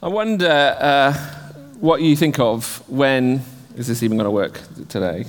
I wonder uh, what you think of when. Is this even going to work today?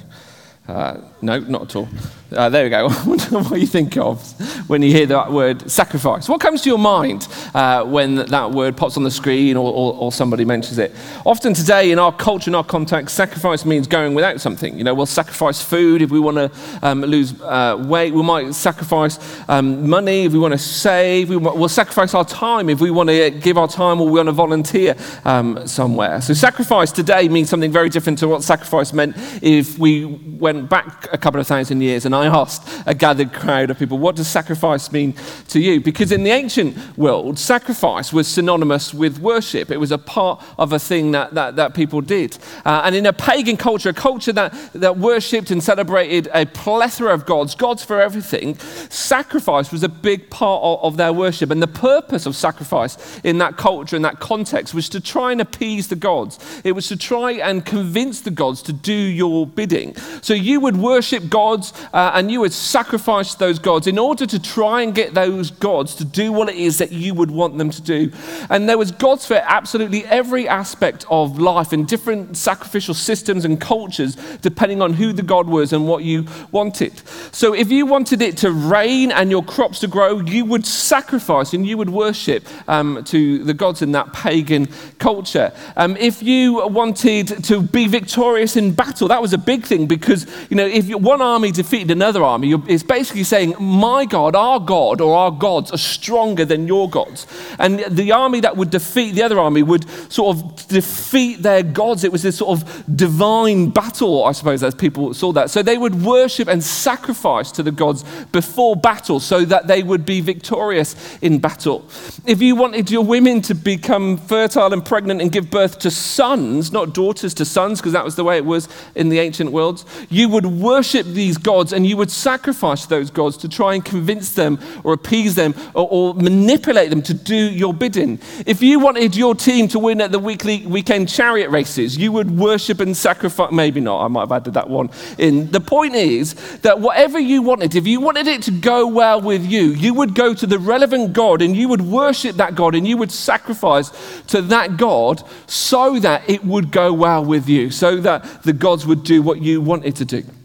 Uh, no, not at all. Uh, there we go. I wonder what you think of when you hear that word sacrifice. What comes to your mind uh, when that word pops on the screen or, or, or, somebody mentions it? Often today, in our culture, in our context, sacrifice means going without something. You know, we'll sacrifice food if we want to um, lose uh, weight. We might sacrifice um, money if we want to save. We will sacrifice our time if we want to give our time or we want to volunteer um, somewhere. So, sacrifice today means something very different to what sacrifice meant if we went back a couple of thousand years and I asked a gathered crowd of people, what does sacrifice mean to you? Because in the ancient world, sacrifice was synonymous with worship. It was a part of a thing that, that, that people did. Uh, and in a pagan culture, a culture that, that worshipped and celebrated a plethora of gods, gods for everything, sacrifice was a big part of, of their worship. And the purpose of sacrifice in that culture, in that context, was to try and appease the gods. It was to try and convince the gods to do your bidding. So you would worship gods uh, and you would sacrifice those gods in order to try and get those gods to do what it is that you would want them to do. And there was gods for absolutely every aspect of life in different sacrificial systems and cultures, depending on who the god was and what you wanted. So if you wanted it to rain and your crops to grow, you would sacrifice and you would worship um, to the gods in that pagan culture. Um, if you wanted to be victorious in battle, that was a big thing because, you know, if one army defeated another army, it's basically saying, My God, our God, or our gods are stronger than your gods. And the army that would defeat the other army would sort of defeat their gods. It was this sort of divine battle, I suppose, as people saw that. So they would worship and sacrifice to the gods before battle so that they would be victorious in battle. If you wanted your women to become fertile and pregnant and give birth to sons, not daughters to sons, because that was the way it was in the ancient worlds, you would worship these gods and you would sacrifice those gods to try and convince them or appease them or, or, manipulate them to do your bidding. If you wanted your team to win at the weekly weekend chariot races, you would worship and sacrifice. Maybe not, I might have added that one in. The point is that whatever you wanted, if you wanted it to go well with you, you would go to the relevant God and you would worship that God and you would sacrifice to that God so that it would go well with you, so that the gods would do what you wanted to do.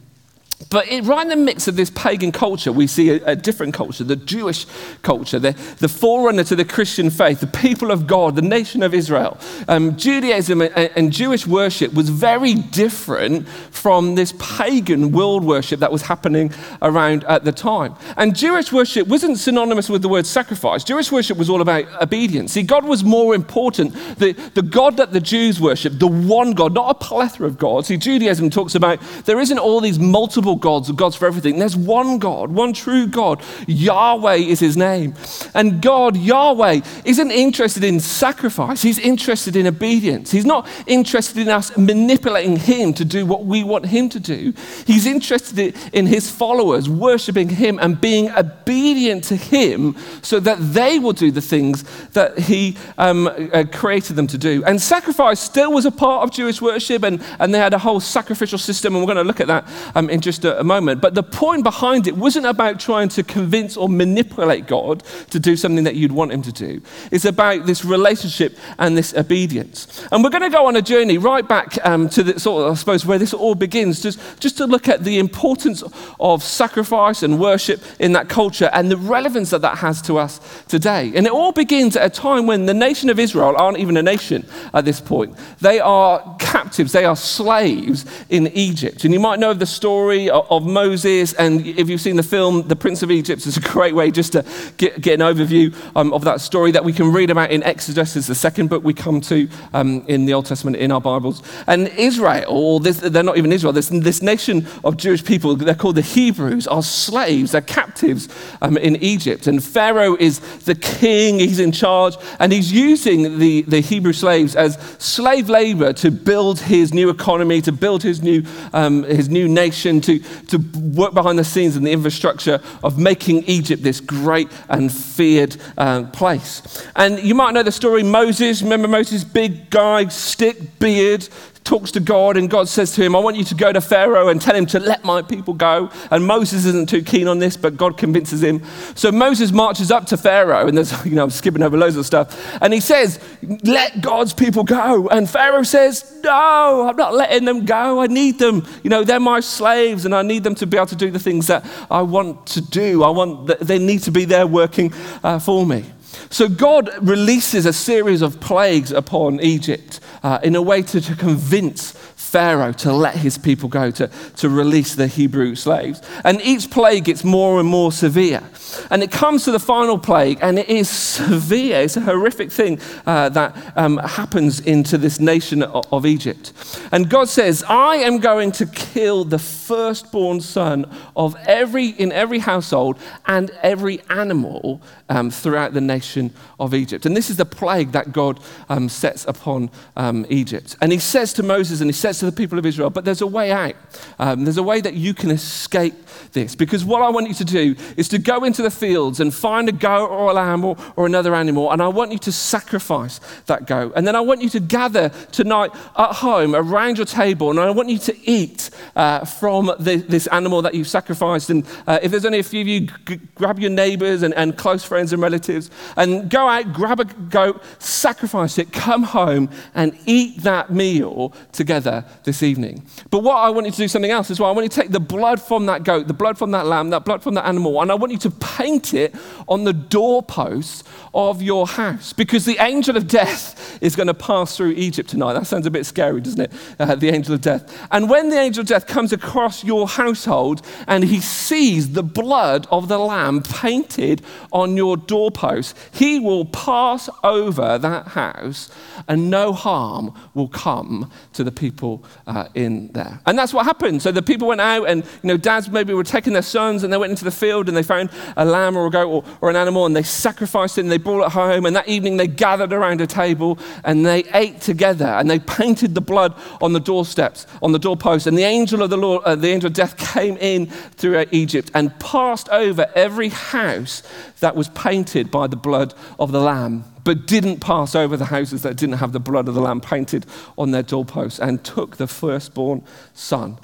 But it, right in the mix of this pagan culture, we see a, a different culture, the Jewish culture, the, the, forerunner to the Christian faith, the people of God, the nation of Israel. Um, Judaism and, and, Jewish worship was very different from this pagan world worship that was happening around at the time. And Jewish worship wasn't synonymous with the word sacrifice. Jewish worship was all about obedience. See, God was more important. The, the God that the Jews worshipped, the one God, not a plethora of gods. See, Judaism talks about there isn't all these multiple gods, gods for everything. There's one God, one true God. Yahweh is his name. And God, Yahweh, isn't interested in sacrifice, he's interested in obedience. He's not interested in us manipulating him to do what we want him to do. He's interested in his followers worshiping him and being obedient to him so that they will do the things that he um, uh, created them to do. And sacrifice still was a part of Jewish worship, and, and they had a whole sacrificial system, and we're going to look at that um, in just a, a moment. But the point behind it wasn't about trying to convince or manipulate God to do something that you'd want him to do. It's about this relationship and this obedience. And we're going to go on a journey right back um, to the sort of, I suppose, where this all begins, just, just to look at the importance of sacrifice and worship in that culture and the relevance that that has to us today. And it all begins at a time when the nation of Israel aren't even a nation at this point. They are captives, they are slaves in Egypt. And you might know of the story of Moses. And if you've seen the film, The Prince of Egypt, it's a great way just to get, get an overview um, of that story that we can read about in Exodus. It's the second book we come to um, in the Old Testament in our Bibles. And Israel, or this, they're not even Israel, this, this nation of Jewish people, they're called the Hebrews, are slaves, they're captives um, in Egypt. And Pharaoh is the king, he's in charge, and he's using the, the Hebrew slaves as slave labor to build his new economy, to build his new, um, his new nation, to, to work behind the scenes in the infrastructure of making Egypt this great and feared uh, place. And you might know the story Moses. Remember Moses, big guy, stick, beard, talks to God, and God says to him, I want you to go to Pharaoh and tell him to let my people go. And Moses isn't too keen on this, but God convinces him. So Moses marches up to Pharaoh, and there's, you know, I'm skipping over loads of stuff. And he says, Let God's people go. And Pharaoh says, No, I'm not letting them go. I need them. You know, they're my slaves, and I need them to be able to do the things that I want to do. I want, they need to be there working uh, for me. So God releases a series of plagues upon Egypt uh, in a way to, to convince Pharaoh to let his people go, to, to release the Hebrew slaves. And each plague gets more and more severe. And it comes to the final plague, and it is severe. It's a horrific thing uh, that um, happens into this nation of, of Egypt. And God says, I am going to kill the firstborn son of every, in every household and every animal um, throughout the nation of Egypt. And this is the plague that God um, sets upon um, Egypt. And he says to Moses and he says to the people of Israel, but there's a way out. Um, there's a way that you can escape this. Because what I want you to do is to go into the fields and find a goat or a lamb or, or another animal, and I want you to sacrifice that goat. And then I want you to gather tonight at home around your table, and I want you to eat uh, from the, this animal that you've sacrificed. And uh, if there's only a few of you, g- grab your neighbors and, and close friends and relatives and go out, grab a goat, sacrifice it, come home, and eat that meal together this evening. But what I want you to do something else as well. I want you to take the blood from that goat, the blood from that lamb, that blood from that animal, and I want you to paint it on the doorposts of your house because the angel of death is going to pass through Egypt tonight. That sounds a bit scary, doesn't it? Uh, the angel of death. And when the angel of death comes across your household and he sees the blood of the lamb painted on your doorpost, he will pass over that house and no harm will come to the people uh, in there. And that's what happened. So the people went out and, you know, dads maybe were taking their sons and they went into the field and they found a lamb or a goat or, or an animal and they sacrificed it and they brought it home. And that evening they gathered around a table and they ate together and they painted the blood on the doorsteps, on the doorpost. And the angel of the Lord, uh, the angel of death came in through Egypt and passed over every house that was painted by the blood of the lamb but didn't pass over the houses that didn't have the blood of the lamb painted on their doorposts, and took the firstborn son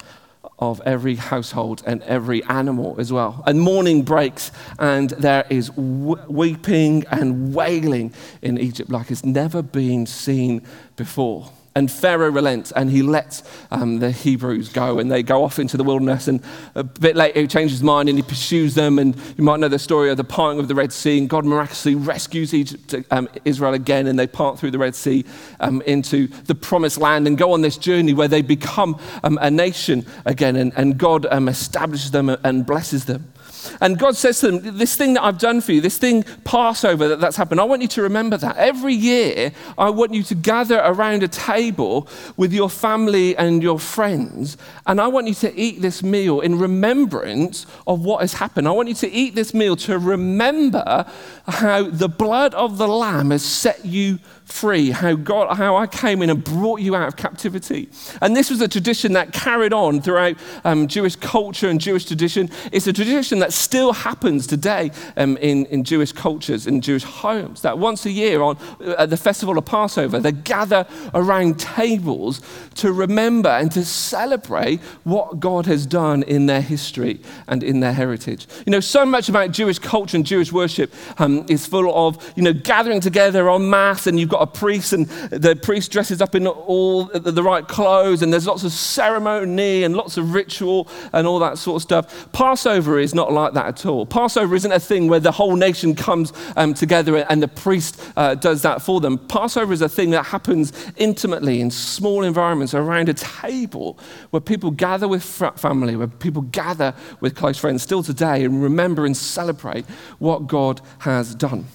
of every household and every animal as well. And morning breaks, and there is weeping and wailing in Egypt like it's never been seen before. And Pharaoh relents and he lets um, the Hebrews go and they go off into the wilderness. And a bit later, he changes his mind and he pursues them. And you might know the story of the parting of the Red Sea. And God miraculously rescues Egypt, um, Israel again and they part through the Red Sea um, into the promised land and go on this journey where they become um, a nation again. And, and God um, establishes them and blesses them. And God says to them, This thing that I've done for you, this thing, Passover, that, that's happened, I want you to remember that. Every year, I want you to gather around a table with your family and your friends, and I want you to eat this meal in remembrance of what has happened. I want you to eat this meal to remember how the blood of the Lamb has set you free, how God, how I came in and brought you out of captivity. And this was a tradition that carried on throughout um, Jewish culture and Jewish tradition. It's a tradition that still happens today um, in, in Jewish cultures, in Jewish homes, that once a year on uh, the festival of Passover, they gather around tables to remember and to celebrate what God has done in their history and in their heritage. You know, so much about Jewish culture and Jewish worship um, is full of, you know, gathering together on mass and you've got a priest, and the priest dresses up in all the right clothes, and there's lots of ceremony and lots of ritual and all that sort of stuff. Passover is not like that at all. Passover isn't a thing where the whole nation comes um, together and the priest uh, does that for them. Passover is a thing that happens intimately in small environments around a table where people gather with family, where people gather with close friends still today and remember and celebrate what God has done.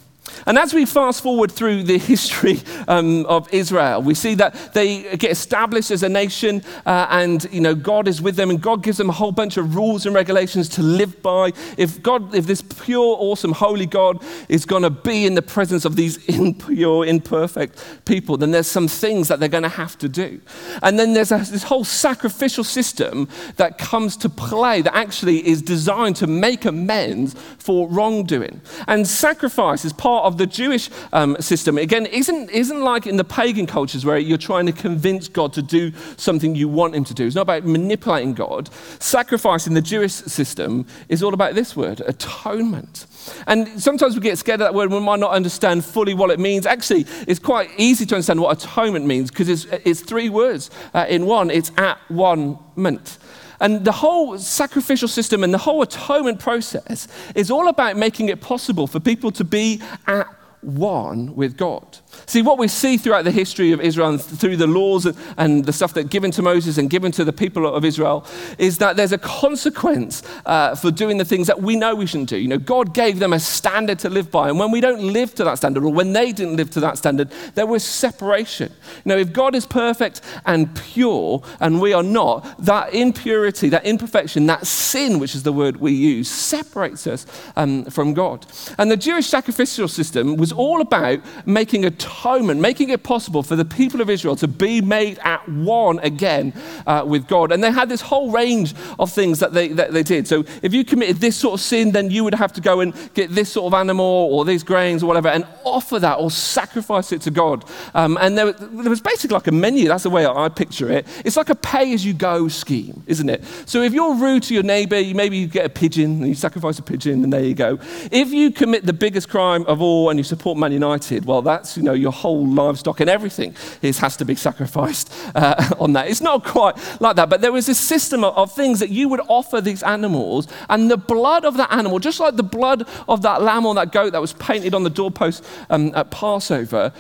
And as we fast forward through the history um, of Israel, we see that they get established as a nation, uh, and you know God is with them, and God gives them a whole bunch of rules and regulations to live by. If God, if this pure, awesome, holy God is going to be in the presence of these impure, imperfect people, then there's some things that they're going to have to do. And then there's a, this whole sacrificial system that comes to play that actually is designed to make amends for wrongdoing. And sacrifice is part of the Jewish um, system, again, isn't, isn't like in the pagan cultures where you're trying to convince God to do something you want him to do. It's not about manipulating God. Sacrifice in the Jewish system is all about this word, atonement. And sometimes we get scared of that word we might not understand fully what it means. Actually, it's quite easy to understand what atonement means because it's, it's three words uh, in one. It's at one ment. And the whole sacrificial system and the whole atonement process is all about making it possible for people to be at one with God. See, what we see throughout the history of Israel and through the laws and the stuff that given to Moses and given to the people of Israel is that there's a consequence uh, for doing the things that we know we shouldn't do. You know, God gave them a standard to live by, and when we don't live to that standard, or when they didn't live to that standard, there was separation. You know, if God is perfect and pure and we are not, that impurity, that imperfection, that sin, which is the word we use, separates us um, from God. And the Jewish sacrificial system was all about making a atonement, making it possible for the people of Israel to be made at one again uh, with God. And they had this whole range of things that they, that they did. So if you committed this sort of sin, then you would have to go and get this sort of animal or these grains or whatever and offer that or sacrifice it to God. Um, and there, there was basically like a menu. That's the way I picture it. It's like a pay as you go scheme, isn't it? So if you're rude to your neighbor, maybe you get a pigeon and you sacrifice a pigeon and there you go. If you commit the biggest crime of all and you support Man United, well, that's, know, your whole livestock and everything is, has to be sacrificed uh, on that. It's not quite like that, but there was this system of, of, things that you would offer these animals, and the blood of that animal, just like the blood of that lamb or that goat that was painted on the doorpost um, at Passover,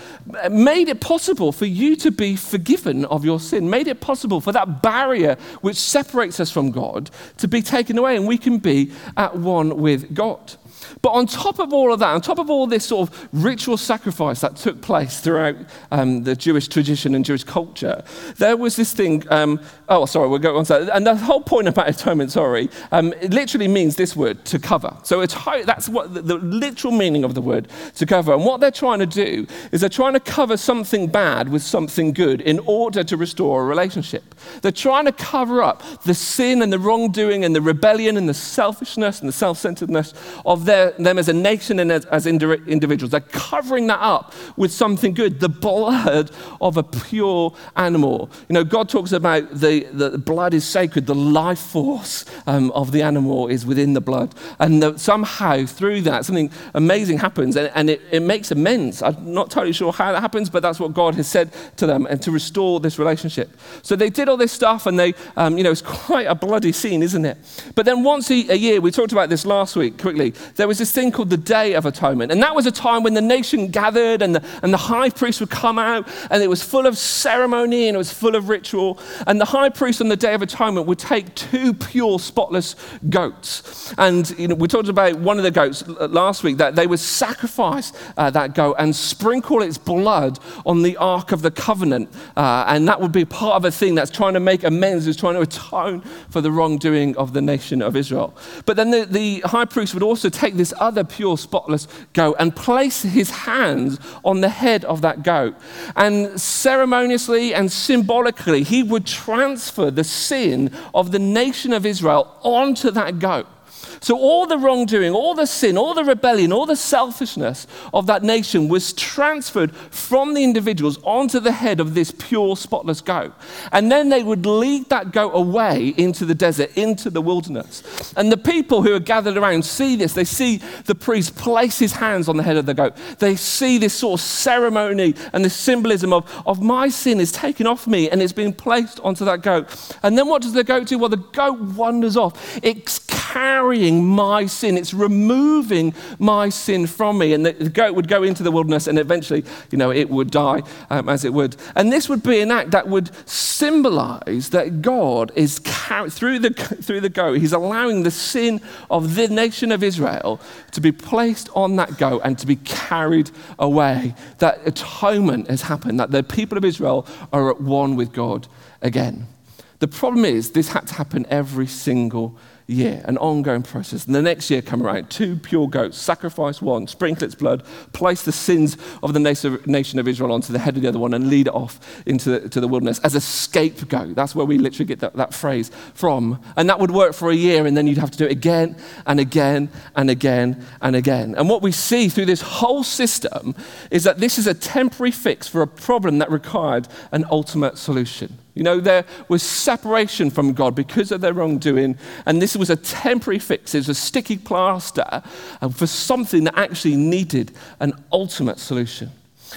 made it possible for you to be forgiven of your sin, made it possible for that barrier which separates us from God to be taken away, and we can be at one with God. But on top of all of that, on top of all this sort of ritual sacrifice that took place throughout um, the Jewish tradition and Jewish culture, there was this thing. Um, oh, sorry, we'll go on to that. And the whole point about atonement, sorry, um, it literally means this word, to cover. So that's what the, the literal meaning of the word, to cover. And what they're trying to do is they're trying to cover something bad with something good in order to restore a relationship. They're trying to cover up the sin and the wrongdoing and the rebellion and the selfishness and the self centeredness of their them as a nation and as, as individuals. They're covering that up with something good the blood of a pure animal. You know, God talks about the, the blood is sacred, the life force um, of the animal is within the blood. And the, somehow through that, something amazing happens and, and it, it makes amends. I'm not totally sure how that happens, but that's what God has said to them and to restore this relationship. So they did all this stuff and they, um, you know, it's quite a bloody scene, isn't it? But then once a, a year, we talked about this last week quickly, there was this thing called the Day of Atonement. And that was a time when the nation gathered and the, and the high priest would come out and it was full of ceremony and it was full of ritual. And the high priest on the Day of Atonement would take two pure, spotless goats. And you know, we talked about one of the goats last week that they would sacrifice uh, that goat and sprinkle its blood on the Ark of the Covenant. Uh, and that would be part of a thing that's trying to make amends, is trying to atone for the wrongdoing of the nation of Israel. But then the, the high priest would also take this other pure, spotless goat and place his hands on the head of that goat. And ceremoniously and symbolically, he would transfer the sin of the nation of Israel onto that goat. So, all the wrongdoing, all the sin, all the rebellion, all the selfishness of that nation was transferred from the individuals onto the head of this pure, spotless goat. And then they would lead that goat away into the desert, into the wilderness. And the people who are gathered around see this. They see the priest place his hands on the head of the goat. They see this sort of ceremony and the symbolism of, of my sin is taken off me and it's being placed onto that goat. And then what does the goat do? Well, the goat wanders off. It's carrying my sin. It's removing my sin from me. And the, goat would go into the wilderness and eventually, you know, it would die um, as it would. And this would be an act that would symbolize that God is carrying, through the, through the goat, he's allowing the sin of the nation of Israel to be placed on that goat and to be carried away. That atonement has happened, that the people of Israel are at one with God again. The problem is, this had to happen every single year, an ongoing process. And the next year come around, two pure goats, sacrifice one, sprinkle its blood, place the sins of the nation of Israel onto the head of the other one, and lead it off into the, to the wilderness as a scapegoat. That's where we literally get that, that phrase from. And that would work for a year, and then you'd have to do it again and again and again and again. And what we see through this whole system is that this is a temporary fix for a problem that required an ultimate solution. You know, there was separation from God because of their wrongdoing, and this was a temporary fix. It was a sticky plaster for something that actually needed an ultimate solution.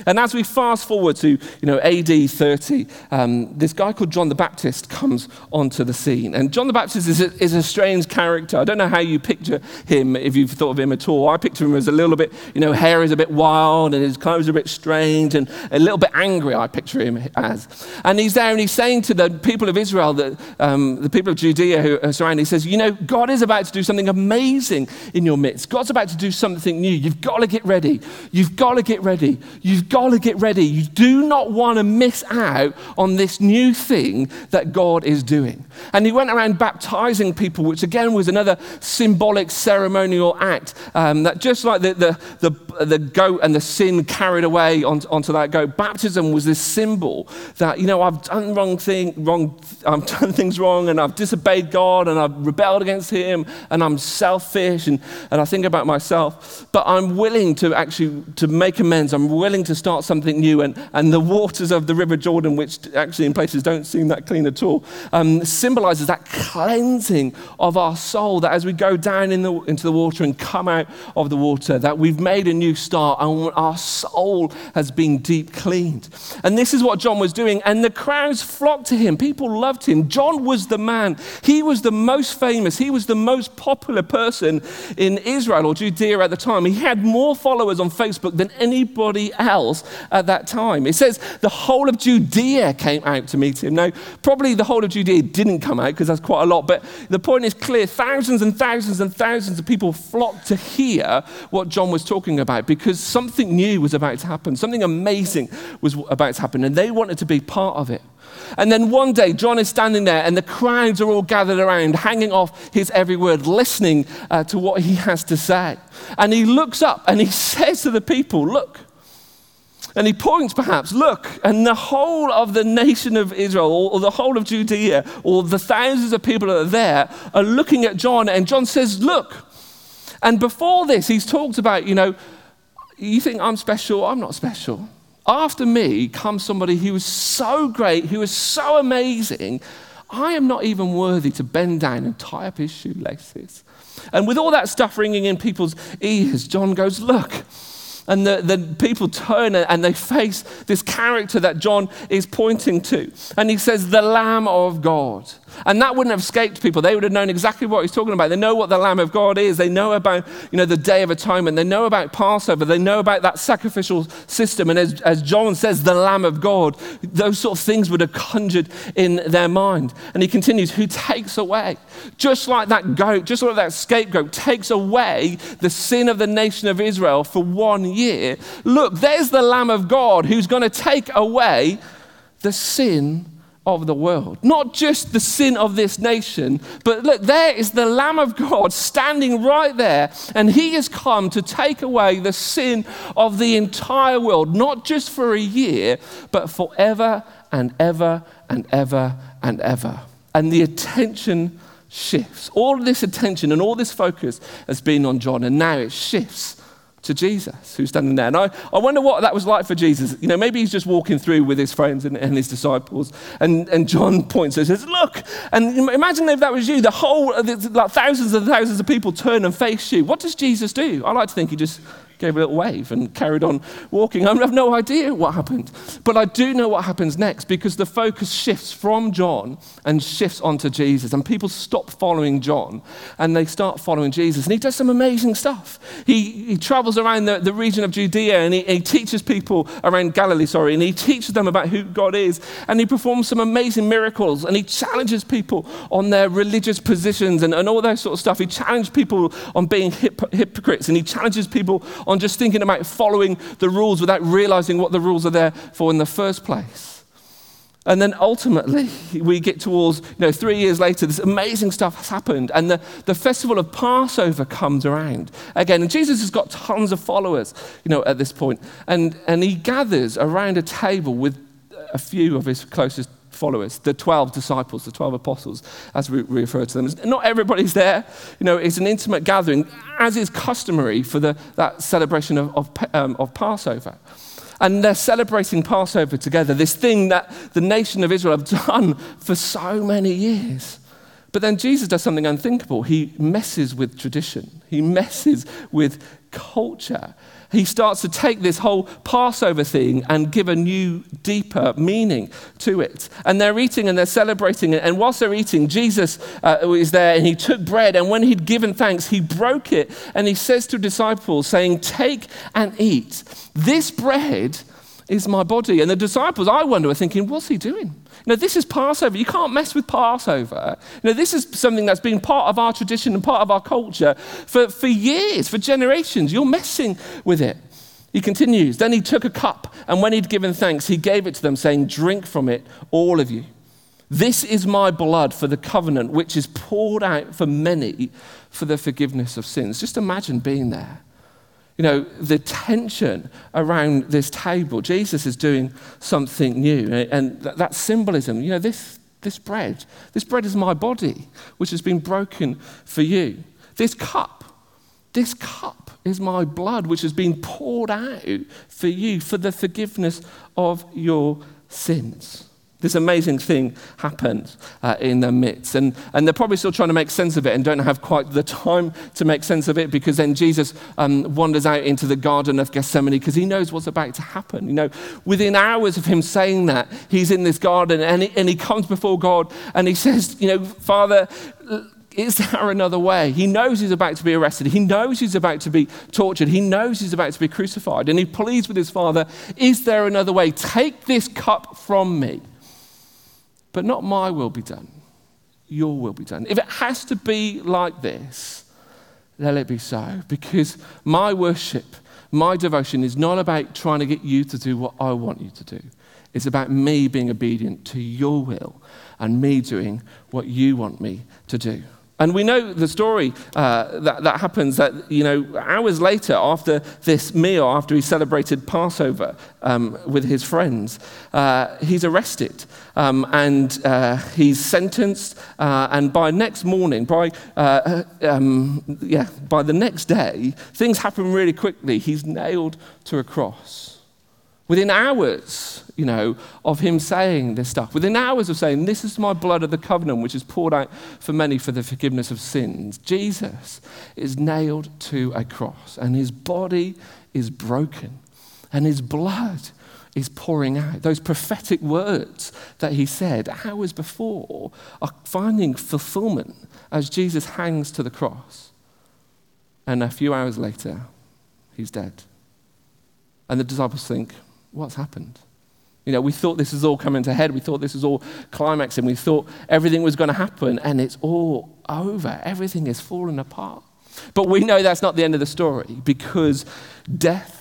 And as we fast forward to you know, AD 30, um, this guy called John the Baptist comes onto the scene. And John the Baptist is a, is a strange character. I don't know how you picture him, if you've thought of him at all. I picture him as a little bit, you know, hair is a bit wild and his clothes are a bit strange and a little bit angry, I picture him as. And he's there and he's saying to the people of Israel, that, um, the people of Judea who are surrounding, he says, You know, God is about to do something amazing in your midst. God's about to do something new. You've got to get ready. You've got to get ready. You've got to get ready. You do not want to miss out on this new thing that God is doing. And he went around baptizing people, which again was another symbolic ceremonial act. Um, that just like the, the, the, the, goat and the sin carried away on, onto that goat, baptism was this symbol that, you know, I've done wrong thing, wrong, I've done things wrong and I've disobeyed God and I've rebelled against him and I'm selfish and, and I think about myself. But I'm willing to actually to make amends. I'm willing to start something new. And, and the waters of the River Jordan, which actually in places don't seem that clean at all, um, symbolizes that cleansing of our soul, that as we go down in the, into the water and come out of the water, that we've made a new start and our soul has been deep cleaned. And this is what John was doing. And the crowds flocked to him. People loved him. John was the man. He was the most famous, he was the most popular person in Israel or Judea at the time. He had more followers on Facebook than anybody else at that time. It says the whole of Judea came out to meet him. Now, probably the whole of Judea didn't come out because that's quite a lot, but the point is clear. Thousands and thousands and thousands of people flocked to hear what John was talking about because something new was about to happen. Something amazing was about to happen, and they wanted to be part of it. And then one day, John is standing there, and the crowds are all gathered around, hanging off his every word, listening uh, to what he has to say. And he looks up and he says to the people, Look, and he points, perhaps, look, and the whole of the nation of Israel, or, the whole of Judea, or the thousands of people that are there, are looking at John, and John says, look. And before this, he's talked about, you know, you think I'm special, I'm not special. After me comes somebody who is so great, who is so amazing, I am not even worthy to bend down and tie up his shoelaces. And with all that stuff ringing in people's ears, John goes, look, and the, the people turn and they face this character that John is pointing to. And he says, The Lamb of God. And that wouldn't have escaped people. They would have known exactly what he's talking about. They know what the Lamb of God is. They know about, you know, the Day of Atonement. They know about Passover. They know about that sacrificial system. And as, as John says, the Lamb of God, those sort of things would have conjured in their mind. And he continues, who takes away, just like that goat, just like that scapegoat takes away the sin of the nation of Israel for one year. Look, there's the Lamb of God who's going to take away the sin of the world. Not just the sin of this nation, but look, there is the Lamb of God standing right there, and he has come to take away the sin of the entire world, not just for a year, but forever and ever and ever and ever. And the attention shifts. All this attention and all this focus has been on John, and now it shifts to Jesus who's standing there. And I, I wonder what that was like for Jesus. You know, maybe he's just walking through with his friends and, and his disciples, and, and John points and says, Look, and imagine if that was you, the whole, like thousands and thousands of people turn and face you. What does Jesus do? I like to think he just gave a little wave and carried on walking. I have no idea what happened. But I do know what happens next because the focus shifts from John and shifts onto Jesus. And people stop following John and they start following Jesus. And he does some amazing stuff. He, he travels around the, the region of Judea and he, he teaches people around Galilee, sorry, and he teaches them about who God is. And he performs some amazing miracles and he challenges people on their religious positions and, and all that sort of stuff. He challenges people on being hip, hypocrites and he challenges people on just thinking about following the rules without realizing what the rules are there for in the first place. And then ultimately, we get towards, you know, three years later, this amazing stuff has happened, and the, the festival of Passover comes around again. And Jesus has got tons of followers, you know, at this point. And, and he gathers around a table with a few of his closest followers, the 12 disciples, the 12 apostles, as we refer to them. Not everybody's there. You know, it's an intimate gathering, as is customary for the, that celebration of, of, um, of Passover. And they're celebrating Passover together, this thing that the nation of Israel have done for so many years. But then Jesus does something unthinkable. He messes with tradition, he messes with culture. He starts to take this whole Passover thing and give a new, deeper meaning to it. And they're eating and they're celebrating. It. And whilst they're eating, Jesus uh, is there and he took bread. And when he'd given thanks, he broke it. And he says to disciples, saying, Take and eat. This bread is my body. And the disciples, I wonder, are thinking, What's he doing? Know, this is Passover. You can't mess with Passover. Know, this is something that's been part of our tradition and part of our culture for, for years, for generations. You're messing with it. He continues. Then he took a cup, and when he'd given thanks, he gave it to them, saying, Drink from it, all of you. This is my blood for the covenant, which is poured out for many for the forgiveness of sins. Just imagine being there you know, the tension around this table. Jesus is doing something new. Eh, and that symbolism, you know, this, this bread, this bread is my body, which has been broken for you. This cup, this cup is my blood, which has been poured out for you for the forgiveness of your sins. This amazing thing happened uh, in their midst. And, and they're probably still trying to make sense of it and don't have quite the time to make sense of it because then Jesus um, wanders out into the Garden of Gethsemane because he knows what's about to happen. You know, within hours of him saying that, he's in this garden and he, and he comes before God and he says, You know, Father, is there another way? He knows he's about to be arrested. He knows he's about to be tortured. He knows he's about to be crucified. And he pleads with his father, Is there another way? Take this cup from me. But not my will be done, your will be done. If it has to be like this, let it be so. Because my worship, my devotion is not about trying to get you to do what I want you to do. It's about me being obedient to your will and me doing what you want me to do. And we know the story uh, that, that happens that, you know, hours later after this meal, after he celebrated Passover um, with his friends, uh, he's arrested um, and uh, he's sentenced. Uh, and by next morning, by, uh, um, yeah, by the next day, things happen really quickly. He's nailed to a cross. Within hours, you know, of him saying this stuff, within hours of saying, This is my blood of the covenant, which is poured out for many for the forgiveness of sins, Jesus is nailed to a cross, and his body is broken, and his blood is pouring out. Those prophetic words that he said hours before are finding fulfillment as Jesus hangs to the cross. And a few hours later, he's dead. And the disciples think, what's happened? You know, we thought this was all coming to head. We thought this was all climaxing. We thought everything was going to happen, and it's all over. Everything is falling apart. But we know that's not the end of the story because death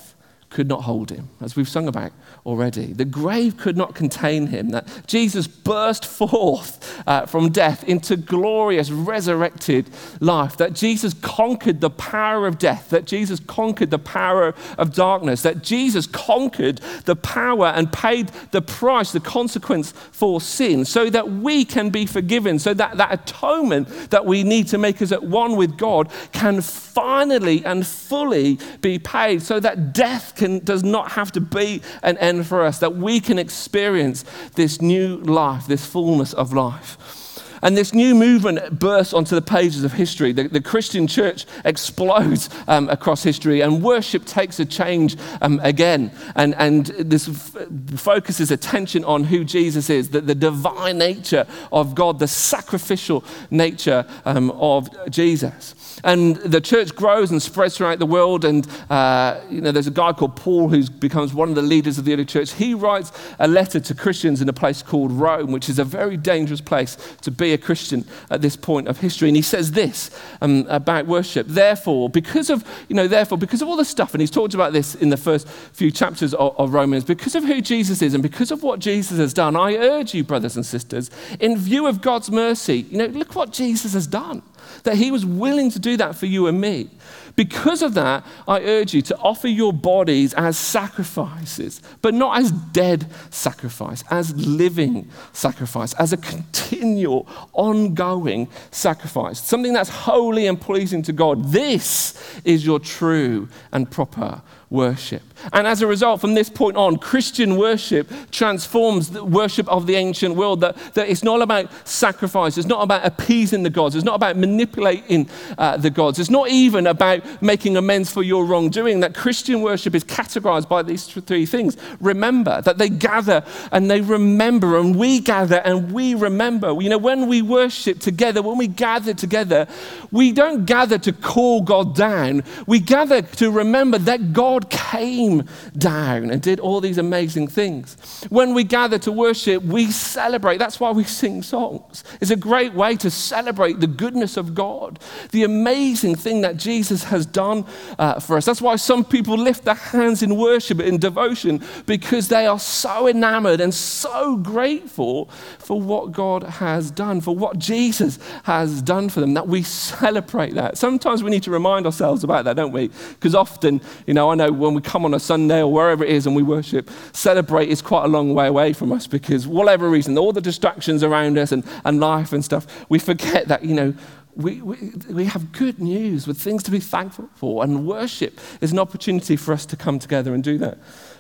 could not hold him, as we've sung about already. The grave could not contain him, that Jesus burst forth uh, from death into glorious resurrected life, that Jesus conquered the power of death, that Jesus conquered the power of darkness, that Jesus conquered the power and paid the price, the consequence for sin, so that we can be forgiven, so that that atonement that we need to make us at one with God can finally and fully be paid, so that death can, does not have to be an end for us, that we can experience this new life, this fullness of life. And this new movement bursts onto the pages of history. The, the Christian church explodes um, across history, and worship takes a change um, again. And, and this f- focuses attention on who Jesus is, the, the divine nature of God, the sacrificial nature um, of Jesus. And the church grows and spreads throughout the world. And uh, you know, there's a guy called Paul who becomes one of the leaders of the early church. He writes a letter to Christians in a place called Rome, which is a very dangerous place to be a Christian at this point of history. And he says this um, about worship. Therefore, because of, you know, therefore, because of all the stuff, and he's talked about this in the first few chapters of, of Romans, because of who Jesus is and because of what Jesus has done, I urge you, brothers and sisters, in view of God's mercy, you know, look what Jesus has done. That he was willing to do that for you and me. Because of that, I urge you to offer your bodies as sacrifices, but not as dead sacrifice, as living sacrifice, as a continual, ongoing sacrifice, something that's holy and pleasing to God. This is your true and proper worship. And as a result, from this point on, Christian worship transforms the worship of the ancient world. That, that it's not about sacrifice, it's not about appeasing the gods, it's not about manipulating uh, the gods, it's not even about making amends for your wrongdoing. That Christian worship is categorized by these three things. Remember, that they gather and they remember, and we gather and we remember. You know, when we worship together, when we gather together, we don't gather to call God down, we gather to remember that God came down and did all these amazing things. When we gather to worship, we celebrate. That's why we sing songs. It's a great way to celebrate the goodness of God, the amazing thing that Jesus has done uh, for us. That's why some people lift their hands in worship, in devotion, because they are so enamored and so grateful for what God has done, for what Jesus has done for them, that we celebrate that. Sometimes we need to remind ourselves about that, don't we? Because often, you know, I know when we come on a Sunday or wherever it is and we worship, celebrate is quite a long way away from us because, whatever reason, all the distractions around us and, and life and stuff, we forget that, you know, we, we, we have good news with things to be thankful for, and worship is an opportunity for us to come together and do that.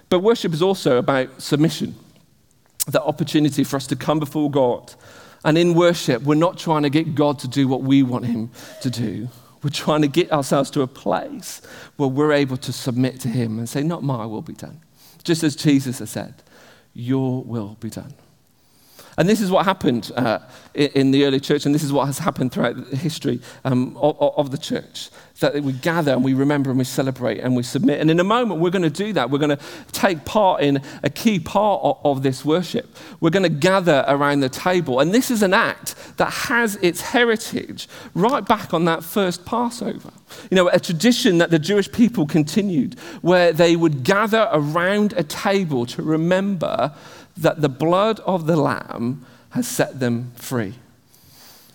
But worship is also about submission, the opportunity for us to come before God. And in worship, we're not trying to get God to do what we want Him to do. We're trying to get ourselves to a place where we're able to submit to Him and say, Not my will be done. Just as Jesus has said, Your will be done. And this is what happened uh, in the early church, and this is what has happened throughout the history um, of, of, the church. That we gather and we remember and we celebrate and we submit. And in a moment, we're going to do that. We're going to take part in a key part of, of this worship. We're going to gather around the table. And this is an act that has its heritage right back on that first Passover. You know, a tradition that the Jewish people continued where they would gather around a table to remember that the blood of the Lamb has set them free.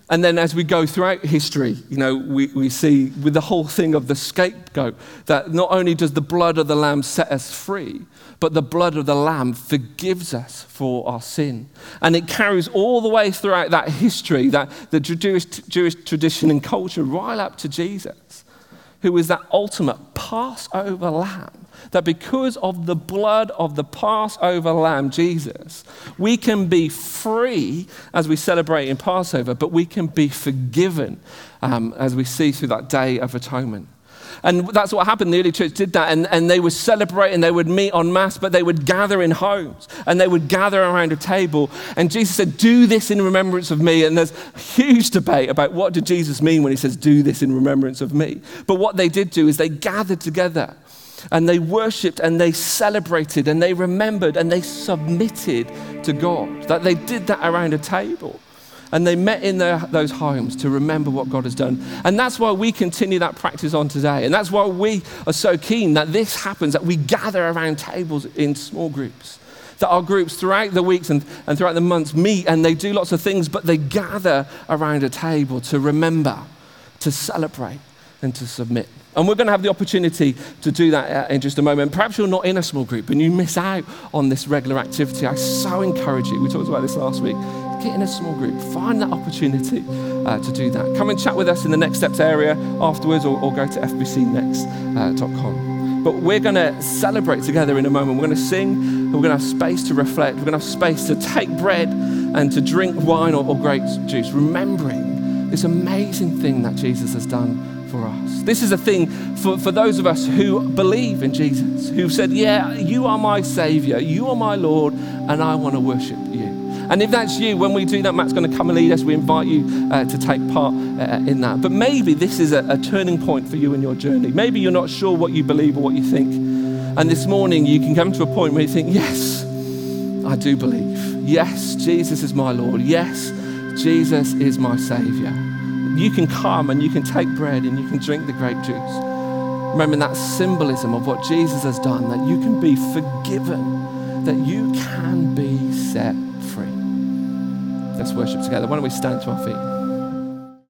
And then as we go throughout history, you know, we, we see with the whole thing of the scapegoat that not only does the blood of the Lamb set us free, but the blood of the Lamb forgives us for our sin. And it carries all the way throughout that history, that the Jewish, Jewish tradition and culture, right up to Jesus, who is that ultimate Passover Lamb that because of the blood of the Passover lamb, Jesus, we can be free as we celebrate in Passover, but we can be forgiven um, as we see through that day of atonement. And that's what happened. The early church did that. And, and they would celebrate and they would meet en masse, but they would gather in homes and they would gather around a table. And Jesus said, Do this in remembrance of me. And there's huge debate about what did Jesus mean when he says, Do this in remembrance of me. But what they did do is they gathered together and they worshiped and they celebrated and they remembered and they submitted to God. That they did that around a table. And they met in their, those homes to remember what God has done. And that's why we continue that practice on today. And that's why we are so keen that this happens, that we gather around tables in small groups. That our groups throughout the weeks and, and throughout the months meet and they do lots of things, but they gather around a table to remember, to celebrate, and to submit. And we're going to have the opportunity to do that uh, in just a moment. Perhaps you're not in a small group and you miss out on this regular activity. I so encourage you. We talked about this last week. Get in a small group, find that opportunity uh, to do that. Come and chat with us in the Next Steps area afterwards or, or go to fbcnext.com. But we're going to celebrate together in a moment. We're going to sing, we're going to have space to reflect, we're going to have space to take bread and to drink wine or, or grape juice, remembering this amazing thing that Jesus has done This is a thing for, for those of us who believe in Jesus, who've said, Yeah, you are my Savior, you are my Lord, and I want to worship you. And if that's you, when we do that, Matt's going to come and lead us. We invite you uh, to take part uh, in that. But maybe this is a, a turning point for you in your journey. Maybe you're not sure what you believe or what you think. And this morning, you can come to a point where you think, Yes, I do believe. Yes, Jesus is my Lord. Yes, Jesus is my Savior. You can come and you can take bread and you can drink the grape juice. Remember that symbolism of what Jesus has done, that you can be forgiven, that you can be set free. Let's worship together. Why don't we stand to our feet?